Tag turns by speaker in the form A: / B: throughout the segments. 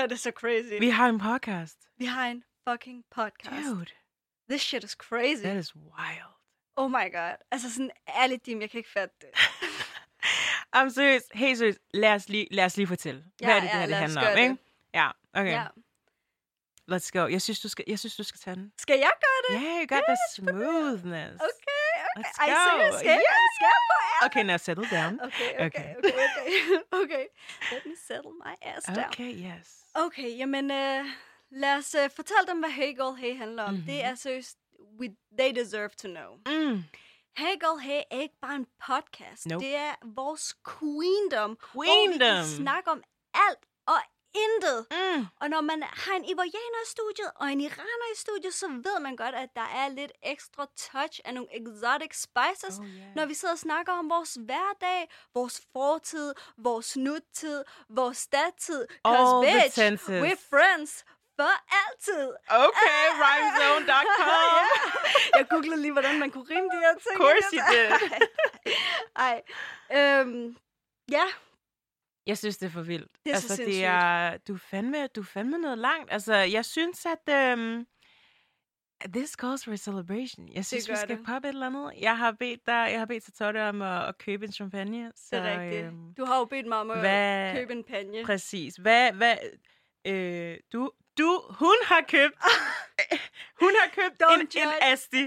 A: her det er så crazy.
B: Vi har en podcast.
A: Vi har en fucking podcast.
B: Dude,
A: This shit is crazy.
B: that is wild.
A: Oh my god. Altså sådan ærligt, Dim, jeg kan ikke fatte det.
B: I'm seriøs. Helt seriøst. Lad os lige, lad os lige fortælle. Hvad
A: Ja,
B: er det, det
A: ja,
B: her det
A: lad os
B: handler om,
A: det.
B: ikke? Ja, okay.
A: Ja.
B: Let's go. Jeg synes, du skal, jeg synes, du skal tage den.
A: Skal jeg gøre det?
B: Yeah, you got the smoothness.
A: Okay.
B: Let's go.
A: jeg?
B: Yes.
A: Skal jeg få ære?
B: Okay, now settle down.
A: Okay, okay,
B: Okay.
A: okay, okay, okay. Let me settle my ass down.
B: Okay, yes.
A: Okay, jamen øh, lad os øh, fortælle dem, hvad Hey Girl Hey handler om.
B: Mhm.
A: Det er seriøst, we, they deserve to know.
B: Mm.
A: Hey Girl Hey er ikke bare en podcast.
B: Nope.
A: Det er vores queendom. Hvor vi
B: Queendom.
A: kan snakke om alt og intet.
B: Mm.
A: Og når man har en ivorianer i studiet og en iraner i studiet, så ved man godt, at der er lidt ekstra touch af nogle exotic spices,
B: Oh, yeah.
A: når vi sidder og snakker om vores hverdag, vores fortid, vores nutid, vores. Cause
B: All the
A: bitch,
B: tenses.
A: we're friends for altid.
B: Okay, rhymezone.com.
A: ja. Jeg googlede lige, hvordan man kunne rime de her ting.
B: Of course you did.
A: Ej, øhm, ja,
B: Jeg synes, det er for vildt.
A: Det er så
B: altså, det
A: sindssygt.
B: er, du, er fandme, du er fandme noget langt. Altså, jeg synes, at... Um, this calls for a celebration. Jeg synes, vi skal
A: det.
B: poppe et eller andet. Jeg har bedt dig, jeg har bedt Totte om at, at købe en champagne. Så,
A: det er rigtigt.
B: øhm,
A: Du har jo bedt mig om at
B: hvad-
A: købe en panje.
B: Præcis. Hvad, hvad, øh, du, du, hun har købt, hun har købt en, en
A: judge.
B: Asti.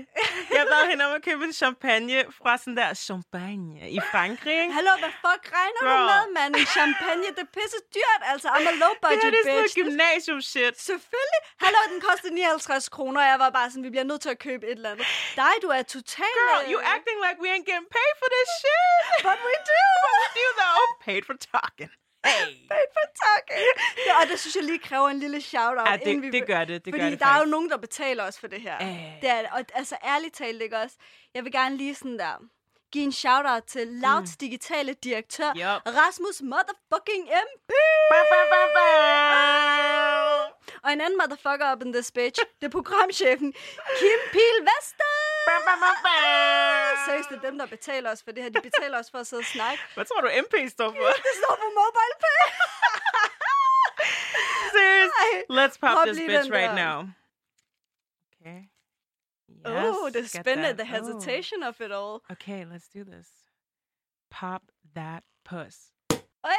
B: Jeg bad hende om at købe en champagne fra sådan der champagne i Frankrig, ikke?
A: Hallo, hvad fuck regner du
B: Girl.
A: med, mand? En champagne, det er pisse dyrt, altså. I'm a low
B: Det her
A: budget
B: det er sådan noget
A: bitch.
B: gymnasium-shit.
A: Selvfølgelig. Hallo, den kostede 59 kroner, og jeg var bare sådan, vi bliver nødt til at købe et eller andet. Dig, du er totalt...
B: Girl, you acting like we ain't getting paid for this shit.
A: But we do.
B: But we do though. Paid for talking. Hey.
A: Paid for talking. Ja, og det synes jeg lige kræver en lille shout-out.
B: Ja,
A: inden vi
B: det, det gør det. Det
A: Fordi
B: gør det
A: der er jo
B: faktisk.
A: nogen, der betaler os for det her.
B: Øh.
A: Det er, og altså ærligt talt, ikke også? Jeg vil gerne lige sådan der give en shout-out til Louds digitale direktør,
B: Yup.
A: Rasmus motherfucking MP!
B: Bam, bam, bam, bam.
A: Og en anden motherfucker up in this bitch, det er programchefen, Kim Pil Vester! Seriøst, det er dem, der betaler os for det her. De betaler os for at sidde og snakke.
B: Hvad tror du MP står for?
A: Det står på mobile pay!
B: Serious?
A: Ej,
B: Let's pop
A: Pop
B: this bitch right
A: der.
B: now. Okay.
A: Yes, oh, er
B: got
A: spændende,
B: that.
A: the hesitation of it all.
B: Oh. Okay, let's do this. Pop that puss.
A: Hey!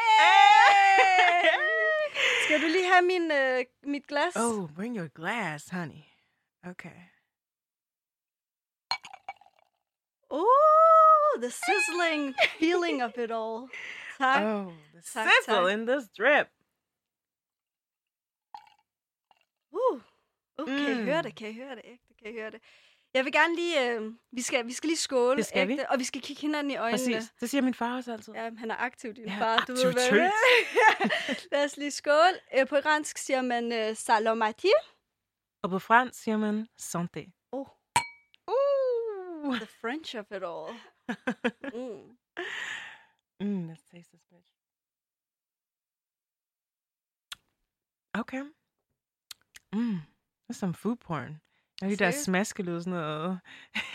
A: Skal du lige have min, øh, mit glas?
B: Oh, bring your glass, honey. Okay.
A: Ooh, the sizzling feeling of it all. Tak.
B: Oh, the
A: Tak,
B: sizzle
A: tak.
B: in this drip.
A: Uh. Uh, Kan I
B: Mm.
A: høre det? Kan I høre det? Ægte, kan I høre det? Jeg vil gerne lige... Øh, vi, skal, vi skal lige skåle.
B: Det skal vi.
A: ægte, Og vi skal kigge hinanden i øjnene.
B: Præcis. Det siger min far også altid.
A: Ja, han er aktiv, din
B: Ja,
A: far. Du ved, hvad
B: aktivitet.
A: Lad os lige skåle. Øh, På iransk siger man øh, salomati.
B: Og på fransk siger man santé.
A: Oh,
B: Uh.
A: the French of it all. Mm.
B: Mm, let's taste this bitch. Okay. Mm, that's some food porn. Og de der smaskelyd, sådan noget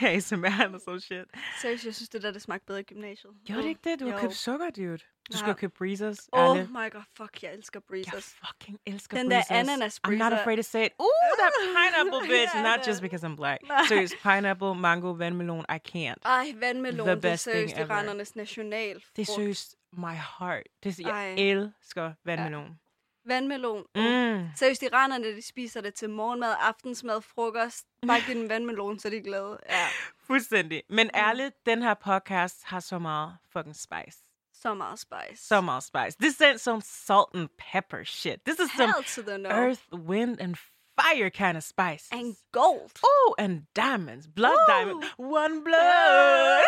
B: ASMR og sådan shit.
A: Seriøst, jeg synes, det der, det smagte bedre i gymnasiet.
B: Gjorde det ikke det? Du har købt sukker, dude. Du skal
A: Ja.
B: købe breezers.
A: Oh
B: ærligt.
A: my god, fuck, jeg elsker
B: Jeg
A: breezers.
B: fucking elsker
A: Den der
B: breezers.
A: ananas
B: I'm not
A: breezer.
B: afraid to say it. Ooh, that pineapple bitch.
A: Ja,
B: Not just
A: er-
B: because I'm black. Seriøst, pineapple, mango, vandmelon, I can't.
A: Ej, vandmelon,
B: The
A: det er
B: best thing
A: seriøst
B: ever.
A: iranernes national.
B: Det er seriøst my heart. Det er, jeg
A: Ej.
B: elsker vandmelon.
A: Vandmelon.
B: Mm.
A: Mm. Seriøst, iranerne, de spiser det til morgenmad, aftensmad, frokost. Bare giv den vandmelon, så er de glade. Ja,
B: Fuldstændig. Men ærligt, den her podcast har så meget fucking spice.
A: Så meget spice.
B: So meget spice. This ain't some salt and pepper shit. This is some
A: Hell no.
B: earth, wind, and fire kind of spice.
A: And gold.
B: Oh, and diamonds. Blood
A: Ooh.
B: diamond. One blood.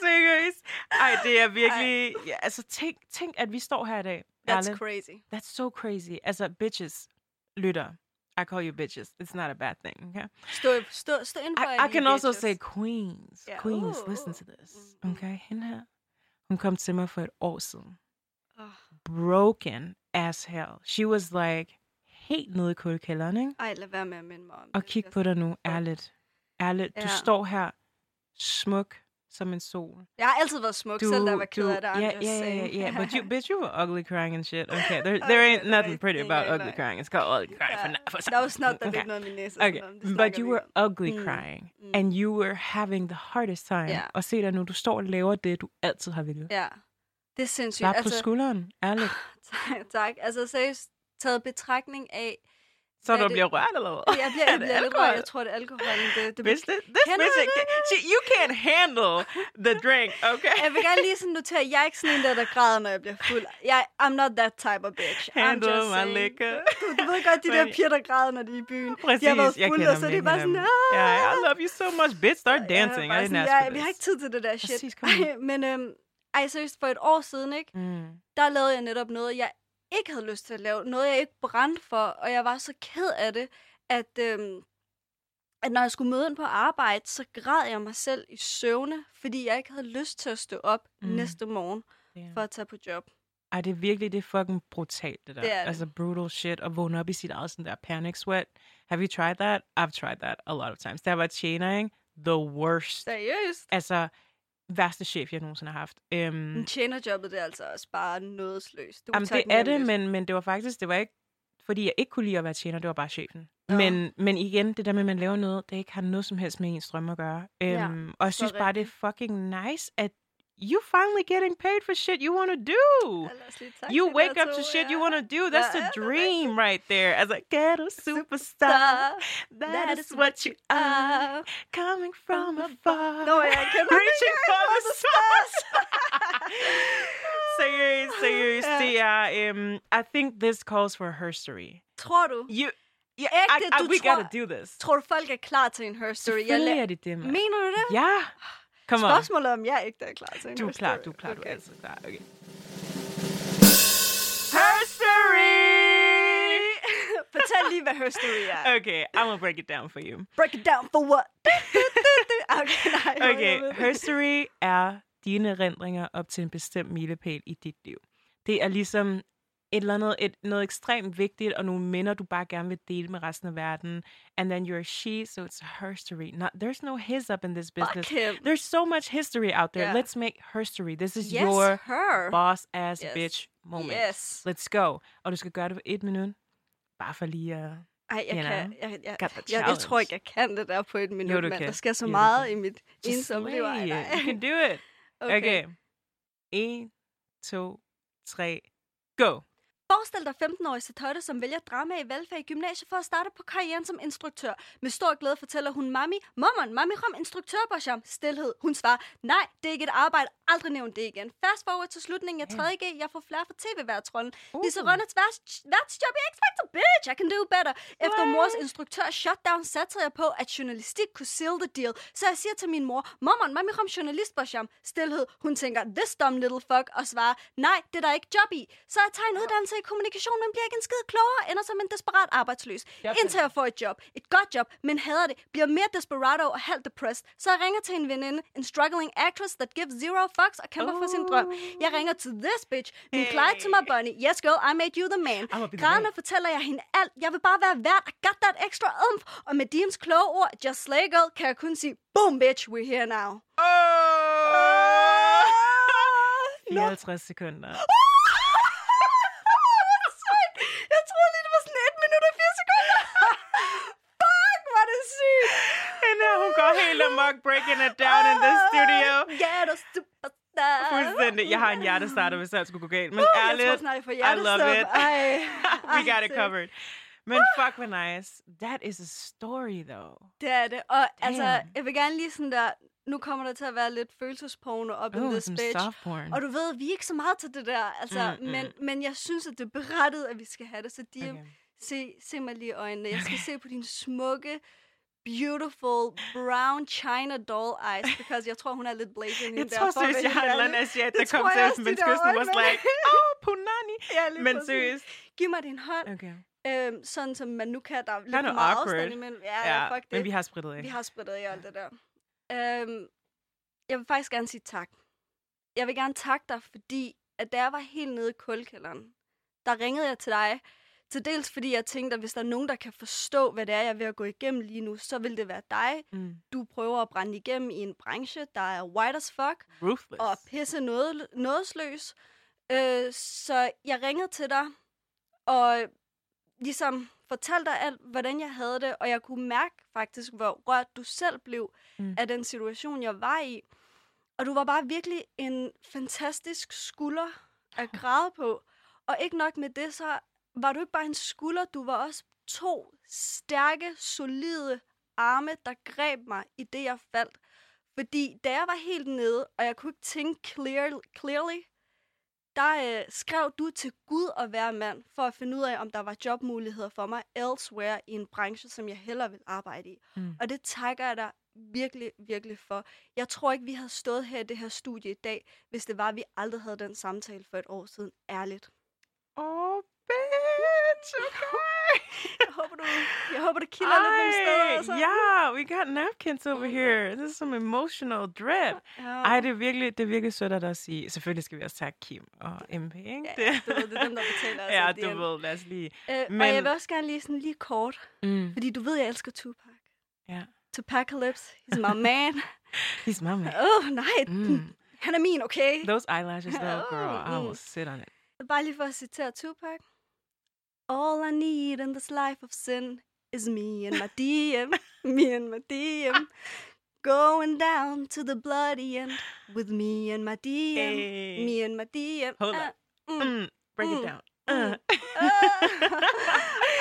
B: Seriøst. Ej, det er virkelig... Ja, altså, tænk, tænk, at vi står her i dag.
A: That's crazy.
B: That's so crazy. As Altså, bitches, lytter. I call you bitches. It's not a bad thing, okay?
A: Stå, stå, stå
B: I, I can also say queens.
A: Yeah.
B: Queens,
A: Ooh,
B: listen to this. Okay, hende her. Hun kom til mig for et år siden.
A: Oh.
B: Broken as hell. She was like, helt nede i kuldekælderen, ikke?
A: Ej, lad være med at minde mig om
B: Og
A: det.
B: kig på dig nu, ærligt. Ærligt, du
A: Ja.
B: står her, smuk, som en sol.
A: Jeg har altid været smuk,
B: Du,
A: selv da jeg var ked af det.
B: Yeah,
A: just
B: yeah, yeah, yeah. But you, bitch, you were ugly crying and shit. Okay, there,
A: Okay,
B: there ain't
A: er
B: nothing pretty about ugly
A: nej.
B: crying. It's called ugly crying for,
A: Ja.
B: na- for
A: Der var snart, der
B: okay.
A: okay. noget min næse.
B: Okay, but you were
A: om.
B: ugly
A: Mm,
B: crying,
A: mm.
B: and you were having the hardest time.
A: Ja.
B: Og se dig nu, du står og laver det, du altid har ville.
A: Ja, det er sindssygt.
B: Bare på skulderen, ærligt.
A: tak, tak. Altså seriøst, taget betragtning af...
B: Så
A: Hvad
B: du
A: er det?
B: bliver rørt, eller hvad?
A: Jeg bliver,
B: Er
A: jeg
B: det
A: bliver lidt rørt. Jeg tror, det er alkoholen. Det, det
B: Bitch, this, this bitch, she, you can't handle the drink, okay?
A: Jeg vil gerne lige sådan notere, jeg er ikke sådan en der, der græder, når jeg bliver fuld. Jeg, I'm not that type of bitch. I'm
B: Handle
A: just
B: my liquor.
A: Du, du ved godt, de der piger, der græder, når de er i byen.
B: Præcis,
A: de har været
B: jeg
A: fulde, og så er de
B: jeg
A: bare sådan, ah!
B: Yeah, I love you so much, bitch. Start
A: Jeg
B: dancing.
A: er
B: didn't
A: sådan,
B: ask
A: jeg, Vi har ikke tid til det der shit.
B: Præcis.
A: Men øhm, ej, seriøst, for et år siden, ikke?
B: Mm.
A: der lavede jeg netop noget, jeg ikke havde lyst til at lave. Noget, jeg ikke brændte for. Og jeg var så ked af det, at, øhm, at når jeg skulle møde ind på arbejde, så græd jeg mig selv i søvne, fordi jeg ikke havde lyst til at stå op
B: Mm.
A: næste morgen
B: Yeah.
A: for at tage på job.
B: Ej, det er virkelig, det er fucking brutalt, det der.
A: Det det.
B: Altså brutal shit, og vågne op i sit eget sådan der panic sweat. Have you tried that? I've tried that a lot of times. Jeg var tjener, ikke? The worst.
A: Seriøst?
B: Altså, værste chef, jeg nogensinde har haft. Øhm,
A: Men tjenerjobbet, det er altså også bare nådesløst. Du
B: Jamen, det er det, men, men det var faktisk, det var ikke, fordi jeg ikke kunne lide at være tjener, det var bare chefen.
A: Nå.
B: Men, men igen, det der med, at man laver noget, det ikke har noget som helst med ens drømme at gøre.
A: Ja,
B: Øhm, og jeg synes bare, det er fucking nice, at you finally getting paid for shit you want to do. You wake up to shit you want to do. That's the dream right there. As a ghetto superstar, that is what you are. Coming from afar.
A: Nå, jeg kender
B: Reaching for the stars. seriøst, seriøst.
A: Ja.
B: Det er, um, I think this calls for herstory.
A: Tror du?
B: You, yeah,
A: Ægte,
B: I, I, we
A: tror-
B: gotta do this.
A: Tror folk er klar til en her story? Jeg
B: Selvfølgelig er det det.
A: Mener du det?
B: Ja. Come on.
A: Spørgsmålet om jeg ikke er klar til en
B: Du er klar,
A: story.
B: du er klar, du er
A: Okay.
B: altid klar. Okay. Herstory!
A: Fortæl lige, hvad her story er.
B: Okay, I'm gonna break it down for you.
A: Break it down for what? okay, nej.
B: Okay, herstory er dine erindringer op til en bestemt milepæl i dit liv. Det er ligesom et eller andet, et, noget ekstremt vigtigt, og nogle minder, du bare gerne vil dele med resten af verden. And then you're she, so it's a herstory. Not, there's no his up in this business. There's so much history out there.
A: Yeah.
B: Let's make herstory. This is
A: Yes,
B: your
A: her.
B: boss ass
A: Yes.
B: bitch moment.
A: Yes.
B: Let's go. Og du skal gøre det på et minut. Bare for lige at...
A: Ej, jeg,
B: You
A: kan, jeg, jeg,
B: the
A: jeg, jeg, tror ikke, jeg kan det der på et minut,
B: Jo, kan.
A: Der skal så
B: Jo,
A: meget i mit ensomme liv. Ej, nej.
B: You can do it. Okay. En, to, tre, go.
A: Forestil dig 15-årig Satoda, som vælger drama i valgfag i gymnasiet for at starte på karrieren som instruktør. Med stor glæde fortæller hun Mami, Momon, Mami rom instruktør på sham. Stilhed. Hun svarer, nej, det er ikke et arbejde. Aldrig nævn det igen. Fast forward til slutningen af 3.G. Jeg får flere for tv-værtrollen. Uh. Lise Rønnets værtsjob i X-Factor, bitch, I can do better. Efter mors instruktør shutdown satte jeg på, at journalistik kunne seal the deal. Så jeg siger til min mor, Momon, Mami rom journalist på sham. Stilhed. Hun tænker, this dumb little fuck, og svarer, nej, det er der ikke job i. Så jeg tager en uddannelse i kommunikation, men bliver ikke en skid klogere, ender som en desperat arbejdsløs.
B: Job.
A: Indtil jeg får et job. Et godt job, men hader det. Bliver mere desperado og halvt depressed. Så jeg ringer til en veninde, en struggling actress that gives zero fucks og kæmper for sin drøm. Jeg ringer til this bitch, min
B: Hey.
A: Clyde til mig bunny. Yes girl, I made you the man. Grædende fortæller jeg hende alt. Jeg vil bare være værd. I got that extra oomph. Og med Deems kloge ord, just slay girl, kan jeg kun sige, boom bitch, we're here now.
B: Oh!
A: Nå.
B: 54 sekunder.
A: Jeg troede lige, det var sådan 1 minut og 4 sekunder. Fuck, var det sygt.
B: Hende her, hun går helt amok, breaking it down in the studio.
A: Ja, der superstar.
B: Fuldstændig. Jeg har en hjertestarter, hvis alt skulle gå galt. Men
A: Uh, jeg
B: ærligt,
A: tror snart, jeg får
B: I love it.
A: Ej.
B: we got it covered. Men fuck, hvor nice. That is a story, though.
A: Det er det. Og altså,
B: Damn.
A: jeg vil gerne lige sådan der... Nu kommer der til at være lidt følelsesporno op in
B: Oh,
A: this
B: some
A: bitch.
B: soft porn.
A: Og du ved, vi er ikke så meget til det der. Altså,
B: Mm, mm.
A: men, men jeg synes, at det er berettet, at vi skal have det. Så Diem,
B: Okay.
A: se, se mig lige i øjnene. Jeg skal se på dine smukke, beautiful brown china doll eyes, because jeg tror, hun er lidt blazing hende
B: Jeg
A: der.
B: tror
A: for at
B: seriøst, jeg har en eller anden asiat, der kom til os, mens kysten was like, oh, punani.
A: Ja,
B: Men seriøst.
A: Giv mig din hånd,
B: Okay.
A: øhm, sådan som man nu kan. Der er lidt meget
B: awkward.
A: afstand imellem. Ja,
B: Ja,
A: fuck det.
B: men vi har spritet af.
A: Vi har spredt i alt det der. Øhm, jeg vil faktisk gerne sige tak. Jeg vil gerne takke dig, fordi at da jeg var helt nede i kulkælderen, der ringede jeg til dig, Til dels fordi jeg tænkte, at hvis der er nogen, der kan forstå, hvad det er, jeg er ved at gå igennem lige nu, så vil det være dig.
B: Mm.
A: Du prøver at brænde igennem i en branche, der er white as fuck,
B: Ruthless.
A: og pisse noget, nådesløs. Øh, så jeg ringede til dig, og ligesom fortalte dig alt, hvordan jeg havde det, og jeg kunne mærke faktisk, hvor rørt du selv blev
B: Mm.
A: af den situation, jeg var i. Og du var bare virkelig en fantastisk skulder at græde på. Og ikke nok med det, så var du ikke bare en skulder, du var også to stærke, solide arme, der greb mig i det, jeg faldt. Fordi da jeg var helt nede, og jeg kunne ikke tænke clear, clearly, der øh, skrev du til Gud at være mand, for at finde ud af, om der var jobmuligheder for mig elsewhere i en branche, som jeg hellere vil arbejde i.
B: Mm.
A: Og det takker jeg dig virkelig, virkelig for. Jeg tror ikke, vi havde stået her i det her studie i dag, hvis det var, at vi aldrig havde den samtale for et år siden. Ærligt.
B: Oh, bitch! Okay.
A: Jeg håber, du, jeg håber, det kilder lidt nogle steder. Altså.
B: yeah, we got napkins over here. This is some emotional drip.
A: Ja.
B: Ej, det er virkelig, det er virkelig sødt at dig at sige. Selvfølgelig skal vi også takke Kim og MP, ikke?
A: Ja, du ved, det er dem, der betaler os
B: ja, du ved, lad os lige.
A: Øh,
B: Men-
A: Og jeg vil også gerne lige sådan lige kort,
B: Mm.
A: fordi du ved, jeg elsker Tupac.
B: Ja.
A: Tupacalypse, he's my man.
B: He's my man.
A: Åh, oh, nej.
B: Mm.
A: Han er min, okay?
B: Those eyelashes, though, girl, I
A: Mm.
B: will sit on it.
A: Bare lige for at citere Tupac. All I need in this life of sin is me and my DM, me and my DM. Going down to the bloody end with me and my DM,
B: Hey.
A: me and my DM.
B: Hold
A: Ah,
B: up.
A: mm.
B: Mm. Break it
A: Mm.
B: down.
A: Mm.
B: Uh.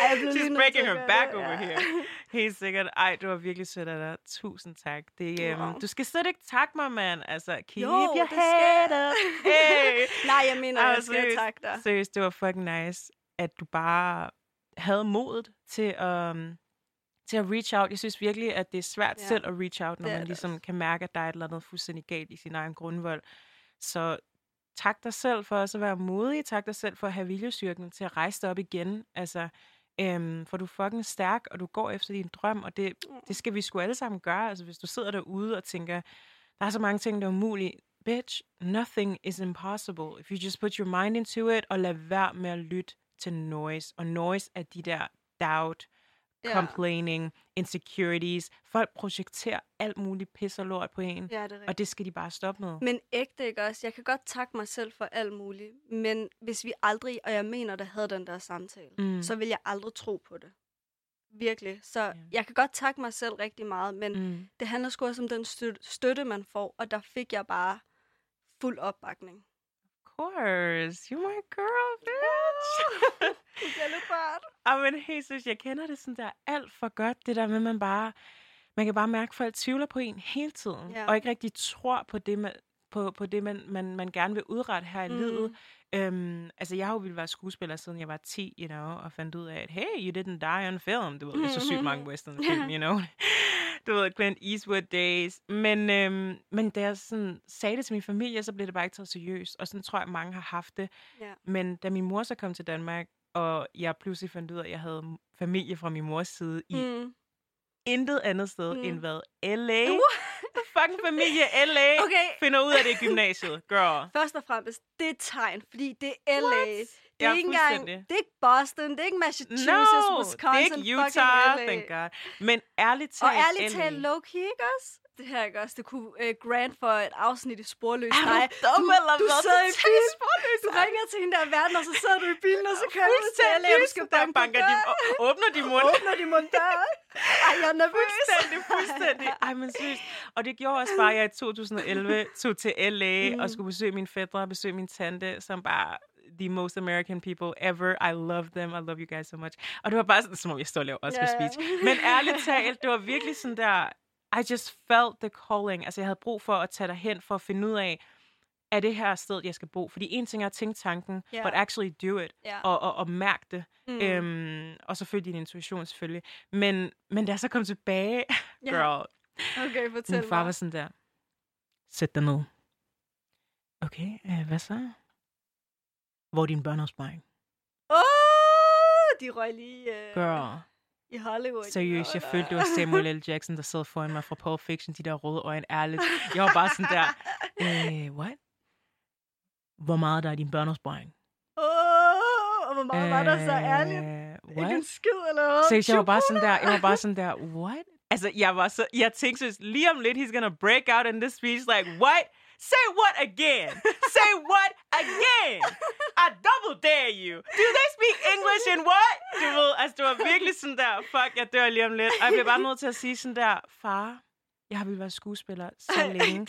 A: Ej, lige
B: She's breaking her back
A: det,
B: over
A: ja.
B: here. Helt sikkert. Ej, du var virkelig sødt af dig. Tusind tak. Det, um,
A: Wow.
B: Du skal slet ikke takke mig, mand. Altså, keep
A: Jo,
B: your head up. Hey.
A: Nej, jeg mener,
B: Ej,
A: jeg skal takke dig.
B: Seriøst, det var fucking nice, at du bare havde modet til, um, til at reach out. Jeg synes virkelig, at det er svært
A: Ja.
B: selv at reach out, når man ligesom
A: også.
B: kan mærke, at der er et eller andet fuldstændig galt i sin egen grundvold. Så tak dig selv for også at være modig. Tak dig selv for at have viljestyrken til at rejse dig op igen. Altså, øhm, for du er fucking stærk, og du går efter din drøm, og det,
A: Mm.
B: det skal vi sgu alle sammen gøre. Altså, hvis du sidder derude og tænker, der er så mange ting, der er umulige. Bitch, nothing is impossible. If you just put your mind into it, og lad være med at lytte til noise. Og noise er de der doubt,
A: Ja.
B: complaining, insecurities. Folk projekterer alt muligt pis og lort på en,
A: Ja, det
B: og det skal de bare stoppe med.
A: Men ægte, ikke også? Jeg kan godt takke mig selv for alt muligt. Men hvis vi aldrig, og jeg mener, der havde den der samtale,
B: Mm.
A: så vil jeg aldrig tro på det. Virkelig. Så
B: Ja.
A: jeg kan godt takke mig selv rigtig meget, men
B: Mm.
A: det handler sgu også om den støtte, man får, og der fik jeg bare fuld opbakning.
B: Course. You're my girl, bitch.
A: Det bliver lidt rørt.
B: Ej, men helt seriøst, jeg kender det sådan der alt for godt, det der med, man bare, man kan bare mærke, at folk tvivler på en hele tiden,
A: Ja.
B: og ikke rigtig tror på det, man, på, på det man, man, man gerne vil udrette her i
A: Mm.
B: livet. Øhm, altså, jeg har jo ville være skuespiller, siden jeg var 10, you know, og fandt ud af, at hey, you didn't die on film. Det er så sygt mange western film, you know. Du ved, Clint Eastwood days. Men, øhm, men da jeg sådan sagde det til min familie, så blev det bare ikke taget seriøst. Og sådan tror jeg, mange har haft det.
A: Ja.
B: Men da min mor så kom til Danmark, og jeg pludselig fandt ud af, at jeg havde familie fra min mors side i
A: Mm.
B: intet andet sted
A: Mm.
B: end hvad? L.A. Fucking familie L.A.
A: Okay.
B: finder ud af det i gymnasiet. Girl.
A: Først og fremmest, det er et tegn, fordi det er LA.
B: What?
A: Det
B: Ja,
A: ikke engang, det er ikke Boston, det er ikke Massachusetts,
B: No,
A: Wisconsin,
B: det er ikke Utah, thank God. Men ærligt
A: Og
B: talt,
A: ærligt
B: LA.
A: talt, low-key, ikke også? Det her, ikke også? Det kunne uh, grant for et afsnit i Sporløs.
B: Er du
A: Nej,
B: dum
A: du,
B: eller
A: du sidder i bilen,
B: Sporløs,
A: du ringer til hende der i verden, og så sidder du i bilen, og så kører du til LA, og du skal
B: der
A: banke
B: banker de, og åbner de mund.
A: Åbner de mund dør. Ej, jeg er nervøs.
B: Fuldstændig, fuldstændig. Ej, men seriøst. Og det gjorde også bare, at jeg i 2011 tog til LA mm. og skulle besøge mine fædre og besøge min tante, som bare the most American people ever. I love them. I love you guys so much. Og det var bare sådan, som om jeg står og laver også
A: Ja,
B: yeah. speech. Men ærligt talt, det var virkelig sådan der, I just felt the calling. Altså, jeg havde brug for at tage derhen for at finde ud af, er det her sted, jeg skal bo? Fordi en ting er at tænke tanken, yeah. but actually do it.
A: Ja.
B: Og, og, og mærke det.
A: Mm.
B: Øhm, og selvfølgelig din intuition, selvfølgelig. Men, men da jeg så kom tilbage,
A: Ja.
B: girl,
A: Okay, fortæl
B: min far var
A: mig.
B: sådan der, sæt dig ned. Okay, øh, hvad så? Hvor er din børneopsparing?
A: Åh, oh, de røg lige uh,
B: Girl,
A: i Hollywood.
B: seriøst, jeg følte, det var Samuel L. Jackson, der sad foran mig fra Pulp Fiction, de der røde øjne, ærligt. Jeg var bare sådan der, øh, what? Hvor meget der er din børneopsparing?
A: Åh, og hvor meget
B: Øh,
A: var der så ærligt.
B: What?
A: Ikke en skid eller noget.
B: Seriøst, jeg var bare sådan der, jeg var bare sådan der, what? Altså, jeg var så, jeg tænkte seriøst, lige om lidt, he's gonna break out in this speech, like, what? Say what again? Say what again? I double dare you. Do they speak English in what? Du ved, altså, det var virkelig sådan der, fuck, jeg dør lige om lidt. Og jeg bliver bare nødt til at sige sådan der, far, jeg har ville være skuespiller så længe.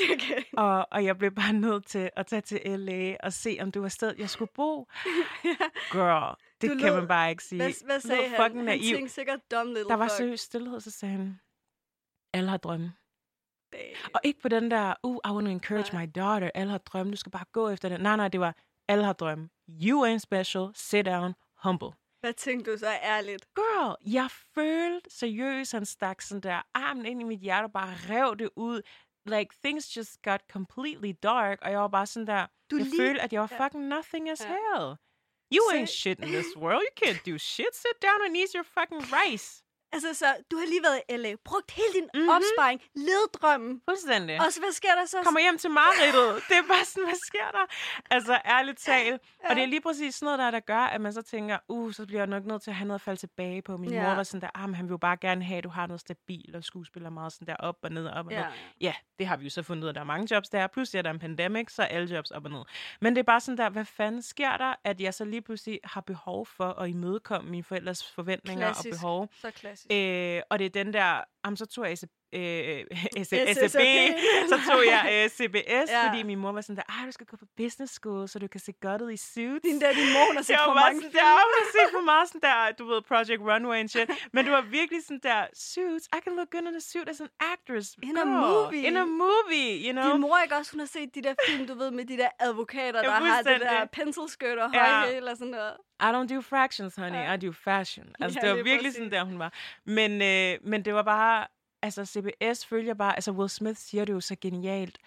B: Og, og jeg blev bare nødt til at tage til L.A. og se, om det var sted, jeg skulle bo. Girl, det
A: Du
B: kan
A: lød-
B: man bare ikke sige.
A: Hvad, hvad sagde han?
B: fucking naiv.
A: sikkert dumb little
B: Der var
A: fuck.
B: seriøst stillhed, så sagde han, alle har drømme.
A: Damn.
B: Og ikke på den der, uh, I want to encourage
A: Nej.
B: my daughter, alle har drømme, du skal bare gå efter det. Nej, nej, det var, alle har drømme. You ain't special, sit down, humble.
A: Hvad tænkte du så ærligt?
B: Girl, jeg følte seriøst, han stak sådan der armen ind i mit hjerte og bare rev det ud. Like, things just got completely dark, og jeg var bare sådan der,
A: Du
B: jeg
A: lige-
B: følte, at jeg var fucking nothing as
A: Ja.
B: hell. You ain't shit in this world. You can't do shit. Sit down and eat your fucking rice.
A: Altså, så du har lige været i LA, brugt hele din
B: Mhm.
A: mm-hmm. opsparing, levet drømmen.
B: Fuldstændig.
A: Og så, hvad sker der så?
B: kommer hjem til mareridtet. Det er bare sådan, hvad sker der? Altså, ærligt talt.
A: Ja.
B: Og det er lige præcis sådan noget, der, der gør, at man så tænker, uh, så bliver jeg nok nødt til at have noget at falde tilbage på. Min
A: Ja.
B: mor var sådan der, ah, men han vil jo bare gerne have, at du har noget stabilt, og skuespiller meget sådan der op og ned, op og ned.
A: Ja.
B: Ja, det har vi jo så fundet ud af, der er mange jobs der. Pludselig er der en pandemic, så er alle jobs op og ned. Men det er bare sådan der, hvad fanden sker der, at jeg så lige pludselig har behov for at imødekomme mine forældres forventninger
A: Klassisk.
B: og behov.
A: Så klassisk.
B: Øh, og det er den der, jamen, så tog jeg SAP, øh. SAP, så tog jeg øh, CBS,
A: Ja.
B: fordi min mor var sådan der, du skal gå på business school, så du kan se godt ud i suits.
A: Din der, din mor, har set
B: jeg
A: for mange film.
B: har set for meget sådan der, du ved, Project Runway and shit. Men det var virkelig sådan der, suits, I can look good in a suit as an actress.
A: In a movie.
B: In a movie, you know?
A: Din mor ikke også, hun har set de der film, du ved, med de der advokater, der har det der pencil skirt og høje og sådan noget.
B: I don't do fractions, honey.
A: Ja.
B: I do fashion. Altså,
A: Ja,
B: det var
A: lige
B: virkelig sådan der, hun var. Men, øh, men det var bare... Altså, CBS følger bare... Altså, Will Smith siger det jo så genialt.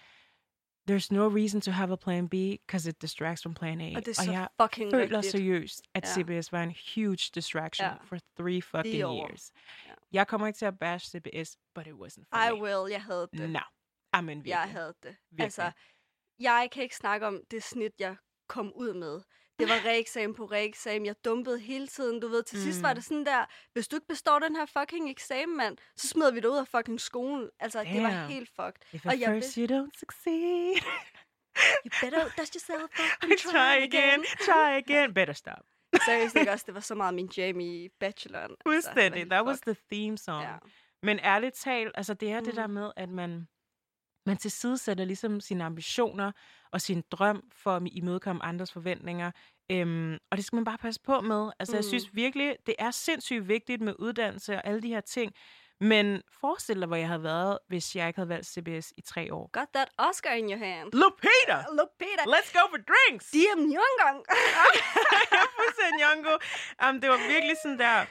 B: There's no reason to have a plan B, because it distracts from plan A.
A: Og det er så
B: jeg
A: fucking
B: føler
A: rigtigt.
B: seriøst, at
A: Ja.
B: CBS var en huge distraction
A: Ja.
B: for three fucking
A: over.
B: years.
A: Ja.
B: Jeg kommer ikke til at bash CBS, but it wasn't for
A: I
B: me.
A: will, jeg havde det.
B: No. Amen, virkelig.
A: Jeg havde det.
B: Virkelig.
A: Altså, jeg kan ikke snakke om det snit, jeg kom ud med. Det var reeksamen på reeksamen. Jeg dumpede hele tiden. Du ved, til mm. sidst var
B: Mm.
A: det sådan der, hvis du ikke består den her fucking eksamen, mand, så smider vi dig ud af fucking skolen. Altså, det var
B: Damn.
A: helt fucked.
B: If
A: Og
B: at
A: jeg
B: first you don't succeed,
A: You better dust yourself up and
B: try again, try again. Better stop.
A: Seriøst ikke også, det var så meget min jam i bacheloren. Altså,
B: Fuldstændig.
A: helt
B: That was the theme song.
A: Ja.
B: Men ærligt talt, altså det er mm. det der
A: Mhm.
B: med, at man, man tilsidesætter ligesom sine ambitioner og sin drøm for at imødekomme andres forventninger. Øhm, og det skal man bare passe på med. Altså mm. jeg synes virkelig, det er sindssygt vigtigt med uddannelse og alle de her ting. Men forestil dig, hvor jeg havde været, hvis jeg ikke havde valgt CBS i tre år.
A: Got that Oscar in your hand.
B: Lupita!
A: Peter.
B: Let's go for drinks!
A: Diem Nyong'ong.
B: Fuldstændig Jongo. Um, det var virkelig sådan der...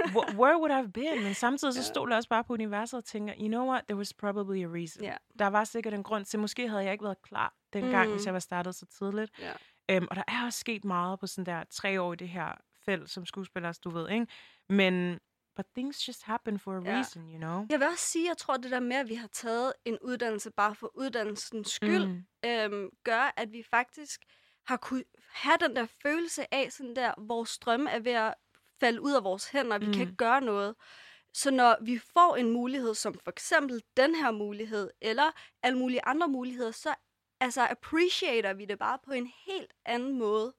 B: wh- Where would I have been? Men samtidig så stod jeg også bare på universet og tænker, you know what, there was probably a reason.
A: Ja.
B: Der var sikkert en grund til, måske havde jeg ikke været klar dengang, mm. hvis jeg var startet så tidligt.
A: Ja.
B: Um, og der er også sket meget på sådan der tre år i det her felt som skuespiller, du ved, ikke? Men, but things just happen for a
A: Ja.
B: reason, you know?
A: Jeg vil også sige, jeg tror, det der med, at vi har taget en uddannelse bare for uddannelsens skyld,
B: Mm.
A: øhm, gør, at vi faktisk har kunne have den der følelse af, sådan der, vores drømme er ved at falde ud af vores hænder, og vi mm. kan ikke gøre noget. Så når vi får en mulighed, som for eksempel den her mulighed, eller alle mulige andre muligheder, så altså, appreciater vi det bare på en helt anden måde.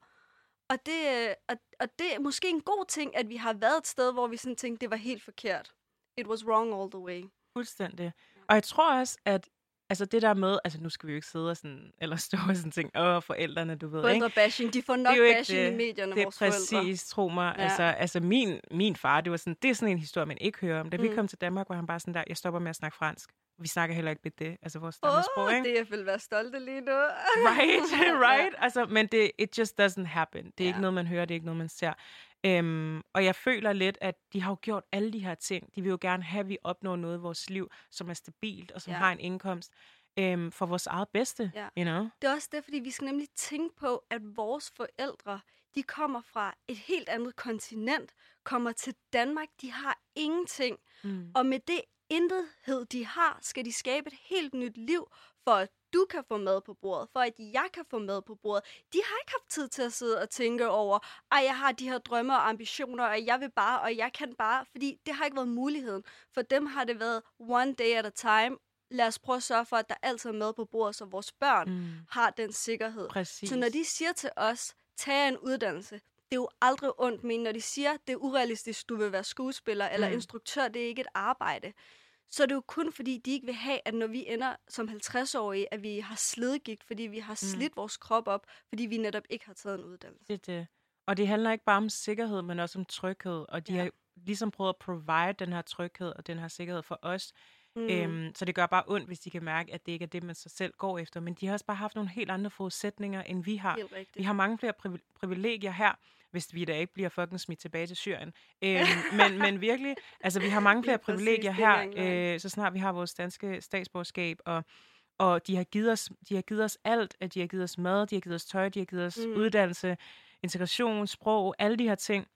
A: Og det, og, og det er måske en god ting, at vi har været et sted, hvor vi sådan tænkte, det var helt forkert. It was wrong all the way.
B: Fuldstændig. Og jeg tror også, at altså det der med, altså nu skal vi jo ikke sidde og sådan, eller stå og sådan tænke, åh, forældrene, du ved, ikke?
A: Forældrebashing, de får nok bashing i
B: det.
A: medierne,
B: Det er
A: vores forældre.
B: præcis, tro mig.
A: Ja.
B: Altså, altså min, min far, det var sådan, det er sådan en historie, man ikke hører om. Da mm. vi kom til Danmark, var han bare sådan der, jeg stopper med at snakke fransk. Vi snakker heller ikke med det, altså vores
A: Åh,
B: stammesprog,
A: oh,
B: ikke?
A: det jeg vil være stolte lige nu.
B: Right, right. Altså, men det, it just doesn't happen. Det er. Ja. ikke noget, man hører, det er ikke noget, man ser. Øhm, og jeg føler lidt, at de har jo gjort alle de her ting. De vil jo gerne have, at vi opnår noget i vores liv, som er stabilt og som
A: Ja.
B: har en indkomst øhm, for vores eget bedste,
A: Ja.
B: you know?
A: Det er også det, fordi vi skal nemlig tænke på, at vores forældre, de kommer fra et helt andet kontinent, kommer til Danmark, de har ingenting.
B: Mm.
A: Og med det intethed, de har, skal de skabe et helt nyt liv for at du kan få mad på bordet, for at jeg kan få mad på bordet. De har ikke haft tid til at sidde og tænke over, at jeg har de her drømme og ambitioner, og jeg vil bare, og jeg kan bare, fordi det har ikke været muligheden. For dem har det været one day at a time, lad os prøve at sørge for, at der altid er mad på bordet, så vores børn mm. har den sikkerhed.
B: Præcis.
A: Så når de siger til os, tag en uddannelse, det er jo aldrig ondt, men når de siger, det er urealistisk, du vil være skuespiller eller mm. instruktør, det er ikke et arbejde. Så er det jo kun fordi, de ikke vil have, at når vi ender som 50-årige, at vi har slidgigt, fordi vi har slidt mm. vores krop op, fordi vi netop ikke har taget en uddannelse.
B: Det det. Og det handler ikke bare om sikkerhed, men også om tryghed. Og de ja. har ligesom prøvet at provide den her tryghed og den her sikkerhed for os. Mm. Øhm, så det gør bare ondt, hvis de kan mærke, at det ikke er det, man sig selv går efter. Men de har også bare haft nogle helt andre forudsætninger, end vi har. Vi har mange flere priv- privilegier her, hvis vi da ikke bliver fucking smidt tilbage til Syrien. Øhm, men, men virkelig, altså vi har mange flere privilegier her, øh, så snart vi har vores danske statsborgerskab, og og de har givet os, de har givet os alt, at de har givet os mad, de har givet os tøj, de har givet os mm. uddannelse, integration, sprog, alle de her ting.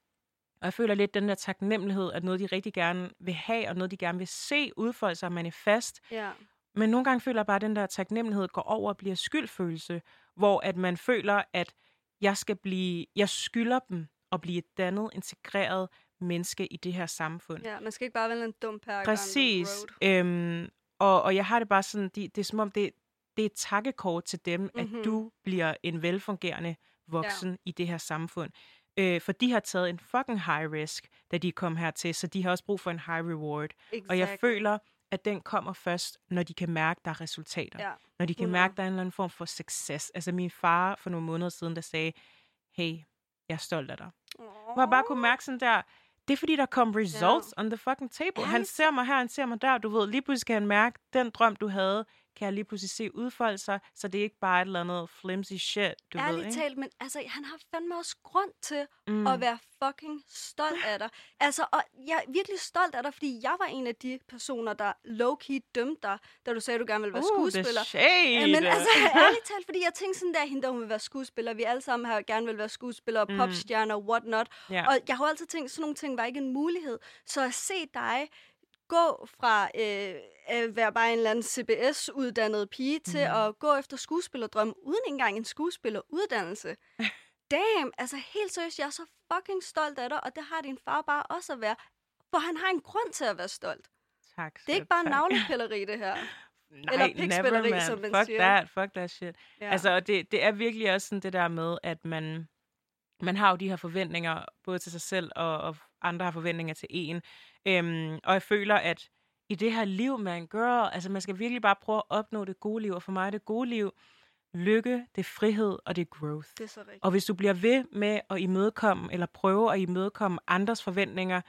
B: Og jeg føler lidt den der taknemmelighed, at noget, de rigtig gerne vil have, og noget, de gerne vil se udfolde sig manifest.
A: Ja.
B: Men nogle gange føler jeg bare, at den der taknemmelighed går over og bliver skyldfølelse, hvor at man føler, at jeg skal blive, jeg skylder dem at blive et dannet, integreret menneske i det her samfund.
A: Ja, man skal ikke bare være en dum perker
B: Præcis. Øhm, og, og jeg har det bare sådan, det, det er som om, det, det er et takkekort til dem, mm-hmm. at du bliver en velfungerende voksen ja. i det her samfund. Øh, for de har taget en fucking high risk, da de kom hertil, så de har også brug for en high reward. Exactly. Og jeg føler, at den kommer først, når de kan mærke, der er resultater. Ja. Når de kan 100. mærke, der er en eller anden form for succes. Altså min far for nogle måneder siden, der sagde, hey, jeg er stolt af dig. Oh. Hvor jeg bare kunne mærke sådan der, det er fordi, der kom results yeah. on the fucking table. Han ser mig her, han ser mig der. Du ved, lige pludselig kan han mærke, den drøm, du havde, kan jeg lige pludselig se udfolde sig, så det er ikke bare et eller andet flimsy shit, du
A: Ærligt
B: ved, ikke?
A: talt, men altså, han har fandme også grund til mm. at være fucking stolt af dig. Altså, og jeg er virkelig stolt af dig, fordi jeg var en af de personer, der low-key dømte dig, da du sagde, at du gerne ville være uh, skuespiller.
B: Shade.
A: men altså, ærligt talt, fordi jeg tænkte sådan der, hende der hun vil være skuespiller. Vi alle sammen har gerne vil være skuespillere, mm. popstjerner, what not. Yeah. Og jeg har altid tænkt, sådan nogle ting var ikke en mulighed. Så at se dig gå fra øh, at være bare en eller anden CBS-uddannet pige til mm. at gå efter skuespillerdrøm uden engang en skuespilleruddannelse. Damn, altså helt seriøst, jeg er så fucking stolt af dig, og det har din far bare også at være. For han har en grund til at være stolt.
B: Tak.
A: Det er ikke bare tak. navlepilleri, det her.
B: Nej, Eller never, man. som man fuck siger. that, fuck that shit. Ja. Altså, det, det er virkelig også sådan det der med, at man, man har jo de her forventninger, både til sig selv og, og andre har forventninger til en. Øhm, og jeg føler, at i det her liv, man gør, altså man skal virkelig bare prøve at opnå det gode liv. Og for mig er det gode liv lykke, det er frihed og det er growth.
A: Det er så rigtigt.
B: Og hvis du bliver ved med at imødekomme, eller prøve at imødekomme andres forventninger,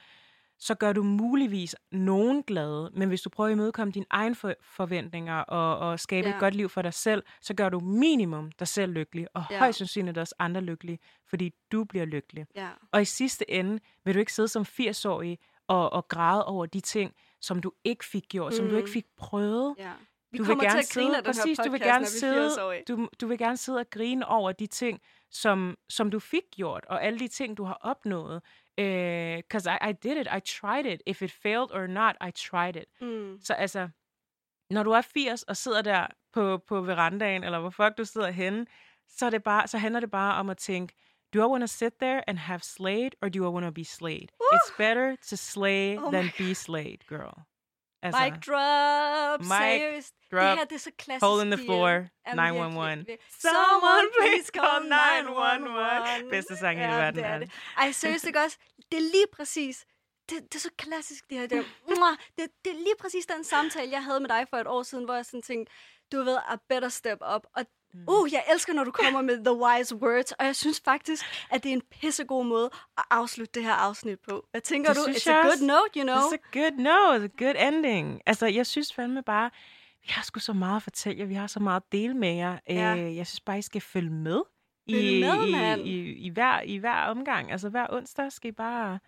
B: så gør du muligvis nogen glade, men hvis du prøver at imødekomme dine egne for- forventninger og, og skabe ja. et godt liv for dig selv, så gør du minimum dig selv lykkelig, og ja. højst sandsynligt også andre lykkelige, fordi du bliver lykkelig.
A: Ja.
B: Og i sidste ende vil du ikke sidde som 80-årig og, og græde over de ting, som du ikke fik gjort, mm. som du ikke mm. fik prøvet.
A: Ja. Vi du vil gerne til at grine sidde, præcis, du vil gerne
B: sidde, du, du vil gerne sidde og grine over de ting, som, som du fik gjort, og alle de ting, du har opnået. Because uh, I, I did it, I tried it. If it failed or not, I tried it. Mm. Så altså, når du er 80 og sidder der på, på verandaen, eller hvor fuck du sidder henne, så, er det bare, så handler det bare om at tænke, do I want to sit there and have slayed, or do I want to be slayed? Woo! It's better to slay oh than be slayed, girl.
A: Altså, mic drop,
B: mic
A: seriøst.
B: drop,
A: det her, det er så klassisk.
B: Hole in the floor, 911. Someone please call 911. Bedste sang ja, i verden. Det er det.
A: Ej, seriøst, ikke også? Det er lige præcis det, det er så klassisk, det her. Det, det, det er lige præcis den samtale, jeg havde med dig for et år siden, hvor jeg sådan tænkte, du ved, I better step up. Og. Uh, jeg elsker, når du kommer med the wise words, og jeg synes faktisk, at det er en pissegod måde at afslutte det her afsnit på. Hvad tænker det du? It's a good note, you know?
B: It's a good note, a good ending. Altså, jeg synes fandme bare, vi har sgu så meget at fortælle jer, vi har så meget at dele med jer. Ja. Øh, jeg synes bare, I skal følge med.
A: I, med,
B: i, i, i, hver, I hver omgang. Altså, hver onsdag skal I bare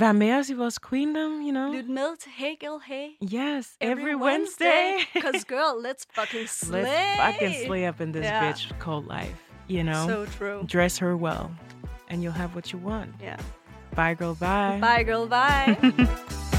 B: Vær med os i vores queendom, you know.
A: Lyt med til Hey Girl Hey.
B: Yes, every, every Wednesday.
A: Because girl, let's fucking slay.
B: Let's fucking slay up in this yeah. bitch called life, you know.
A: So true.
B: Dress her well, and you'll have what you want.
A: Yeah.
B: Bye, girl, bye.
A: Bye, girl, bye.